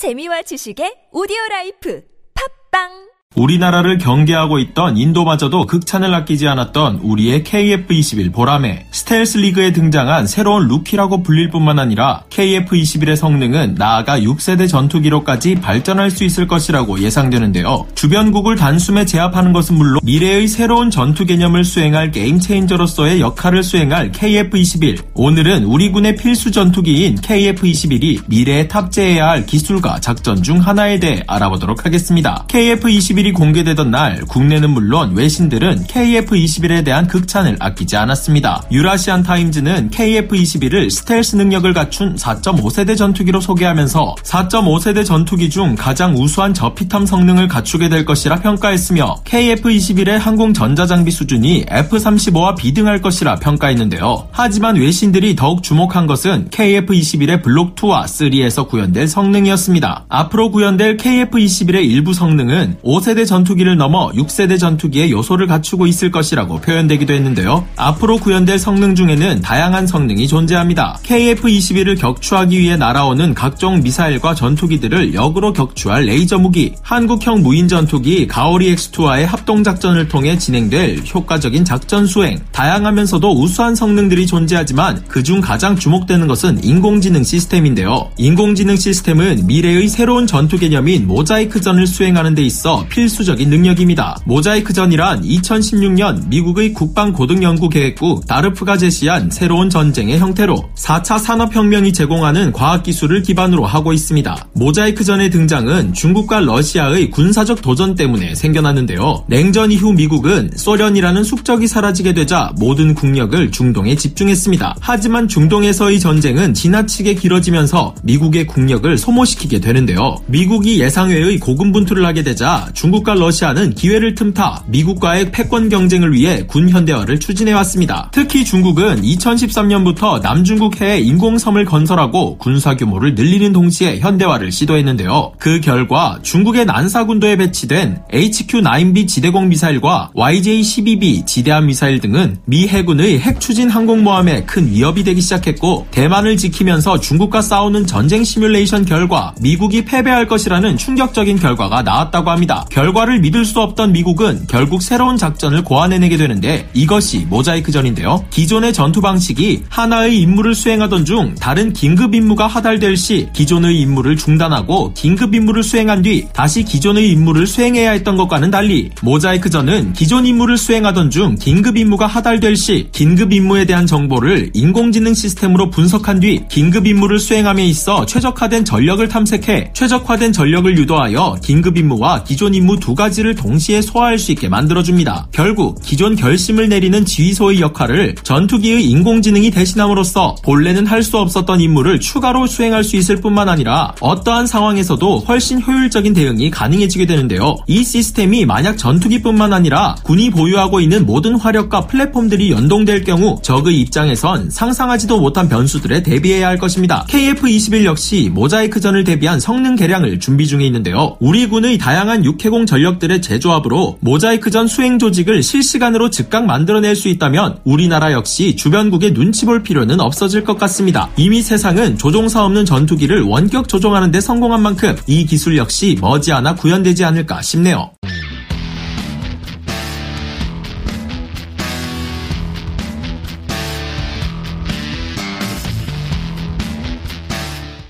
재미와 지식의 오디오 라이프. 팝빵 우리나라를 경계하고 있던 인도마저도 극찬을 아끼지 않았던 우리의 KF-21 보라매 스텔스 리그에 등장한 새로운 루키라고 불릴 뿐만 아니라 KF-21의 성능은 나아가 6세대 전투기로까지 발전할 수 있을 것이라고 예상되는데요. 주변국을 단숨에 제압하는 것은 물론 미래의 새로운 전투 개념을 수행할 게임 체인저로서의 역할을 수행할 KF-21. 오늘은 우리 군의 필수 전투기인 KF-21이 미래에 탑재해야 할 기술과 작전 중 하나에 대해 알아보도록 하겠습니다. KF-21 20일이 공개되던 날 국내는 물론 외신들은 KF-21에 대한 극찬을 아끼지 않았습니다. 유라시안 타임즈는 KF-21을 스텔스 능력을 갖춘 4.5세대 전투기로 소개하면서 4.5세대 전투기 중 가장 우수한 저피탐 성능을 갖추게 될 것이라 평가했으며 KF-21의 항공 전자장비 수준이 F-35와 비등할 것이라 평가했는데요. 하지만 외신들이 더욱 주목한 것은 KF-21의 블록2와 3에서 구현될 성능이었습니다. 앞으로 구현될 KF-21의 일부 성능은 5세 4세대 전투기를 넘어 6세대 전투기의 요소를 갖추고 있을 것이라고 표현되기도 했는데요. 앞으로 구현될 성능 중에는 다양한 성능이 존재합니다. KF-21을 격추하기 위해 날아오는 각종 미사일과 전투기들을 역으로 격추할 레이저 무기, 한국형 무인 전투기 가오리 X2와의 합동 작전을 통해 진행될 효과적인 작전 수행, 다양하면서도 우수한 성능들이 존재하지만 그중 가장 주목되는 것은 인공지능 시스템인데요. 인공지능 시스템은 미래의 새로운 전투 개념인 모자이크전을 수행하는 데 있어 필 수적인 능력입니다. 모자이크 전이란 2016년 미국의 국방고등연구계획국 다르프가 제시한 새로운 전쟁의 형태로 4차 산업혁명이 제공하는 과학기술을 기반으로 하고 있습니다. 모자이크 전의 등장은 중국과 러시아의 군사적 도전 때문에 생겨났는데요. 냉전 이후 미국은 소련이라는 숙적이 사라지게 되자 모든 국력을 중동에 집중했습니다. 하지만 중동에서의 전쟁은 지나치게 길어지면서 미국의 국력을 소모시키게 되는데요. 미국이 예상외의 고군분투를 하게 되자 중 국과 러시아는 기회를 틈타 미국과의 패권 경쟁을 위해 군 현대화를 추진해왔습니다. 특히 중국은 2013년부터 남중국 해에 인공섬을 건설하고 군사 규모를 늘리는 동시에 현대화를 시도했는데요. 그 결과 중국의 난사군도에 배치된 HQ-9B 지대공 미사일과 YJ-12B 지대함 미사일 등은 미 해군의 핵 추진 항공모함에 큰 위협이 되기 시작했고 대만을 지키면서 중국과 싸우는 전쟁 시뮬레이션 결과 미국이 패배할 것이라는 충격적인 결과가 나왔다고 합니다. 결과를 믿을 수 없던 미국은 결국 새로운 작전을 고안해내게 되는데 이것이 모자이크전인데요. 기존의 전투 방식이 하나의 임무를 수행하던 중 다른 긴급 임무가 하달될 시 기존의 임무를 중단하고 긴급 임무를 수행한 뒤 다시 기존의 임무를 수행해야 했던 것과는 달리 모자이크전은 기존 임무를 수행하던 중 긴급 임무가 하달될 시 긴급 임무에 대한 정보를 인공지능 시스템으로 분석한 뒤 긴급 임무를 수행함에 있어 최적화된 전력을 탐색해 최적화된 전력을 유도하여 긴급 임무와 기존 임무 임무 두 가지를 동시에 소화할 수 있게 만들어줍니다. 결국 기존 결심을 내리는 지휘소의 역할을 전투기의 인공지능이 대신함으로써 본래는 할 수 없었던 임무를 추가로 수행할 수 있을 뿐만 아니라 어떠한 상황에서도 훨씬 효율적인 대응이 가능해지게 되는데요. 이 시스템이 만약 전투기뿐만 아니라 군이 보유하고 있는 모든 화력과 플랫폼들이 연동될 경우 적의 입장에선 상상하지도 못한 변수들에 대비해야 할 것입니다. KF-21 역시 모자이크전을 대비한 성능 개량을 준비 중에 있는데요. 우리 군의 다양한 육해 해공 전력들의 재조합으로 모자이크전 수행 조직을 실시간으로 즉각 만들어낼 수 있다면 우리나라 역시 주변국의 눈치 볼 필요는 없어질 것 같습니다. 이미 세상은 조종사 없는 전투기를 원격 조종하는 데 성공한 만큼 이 기술 역시 머지않아 구현되지 않을까 싶네요.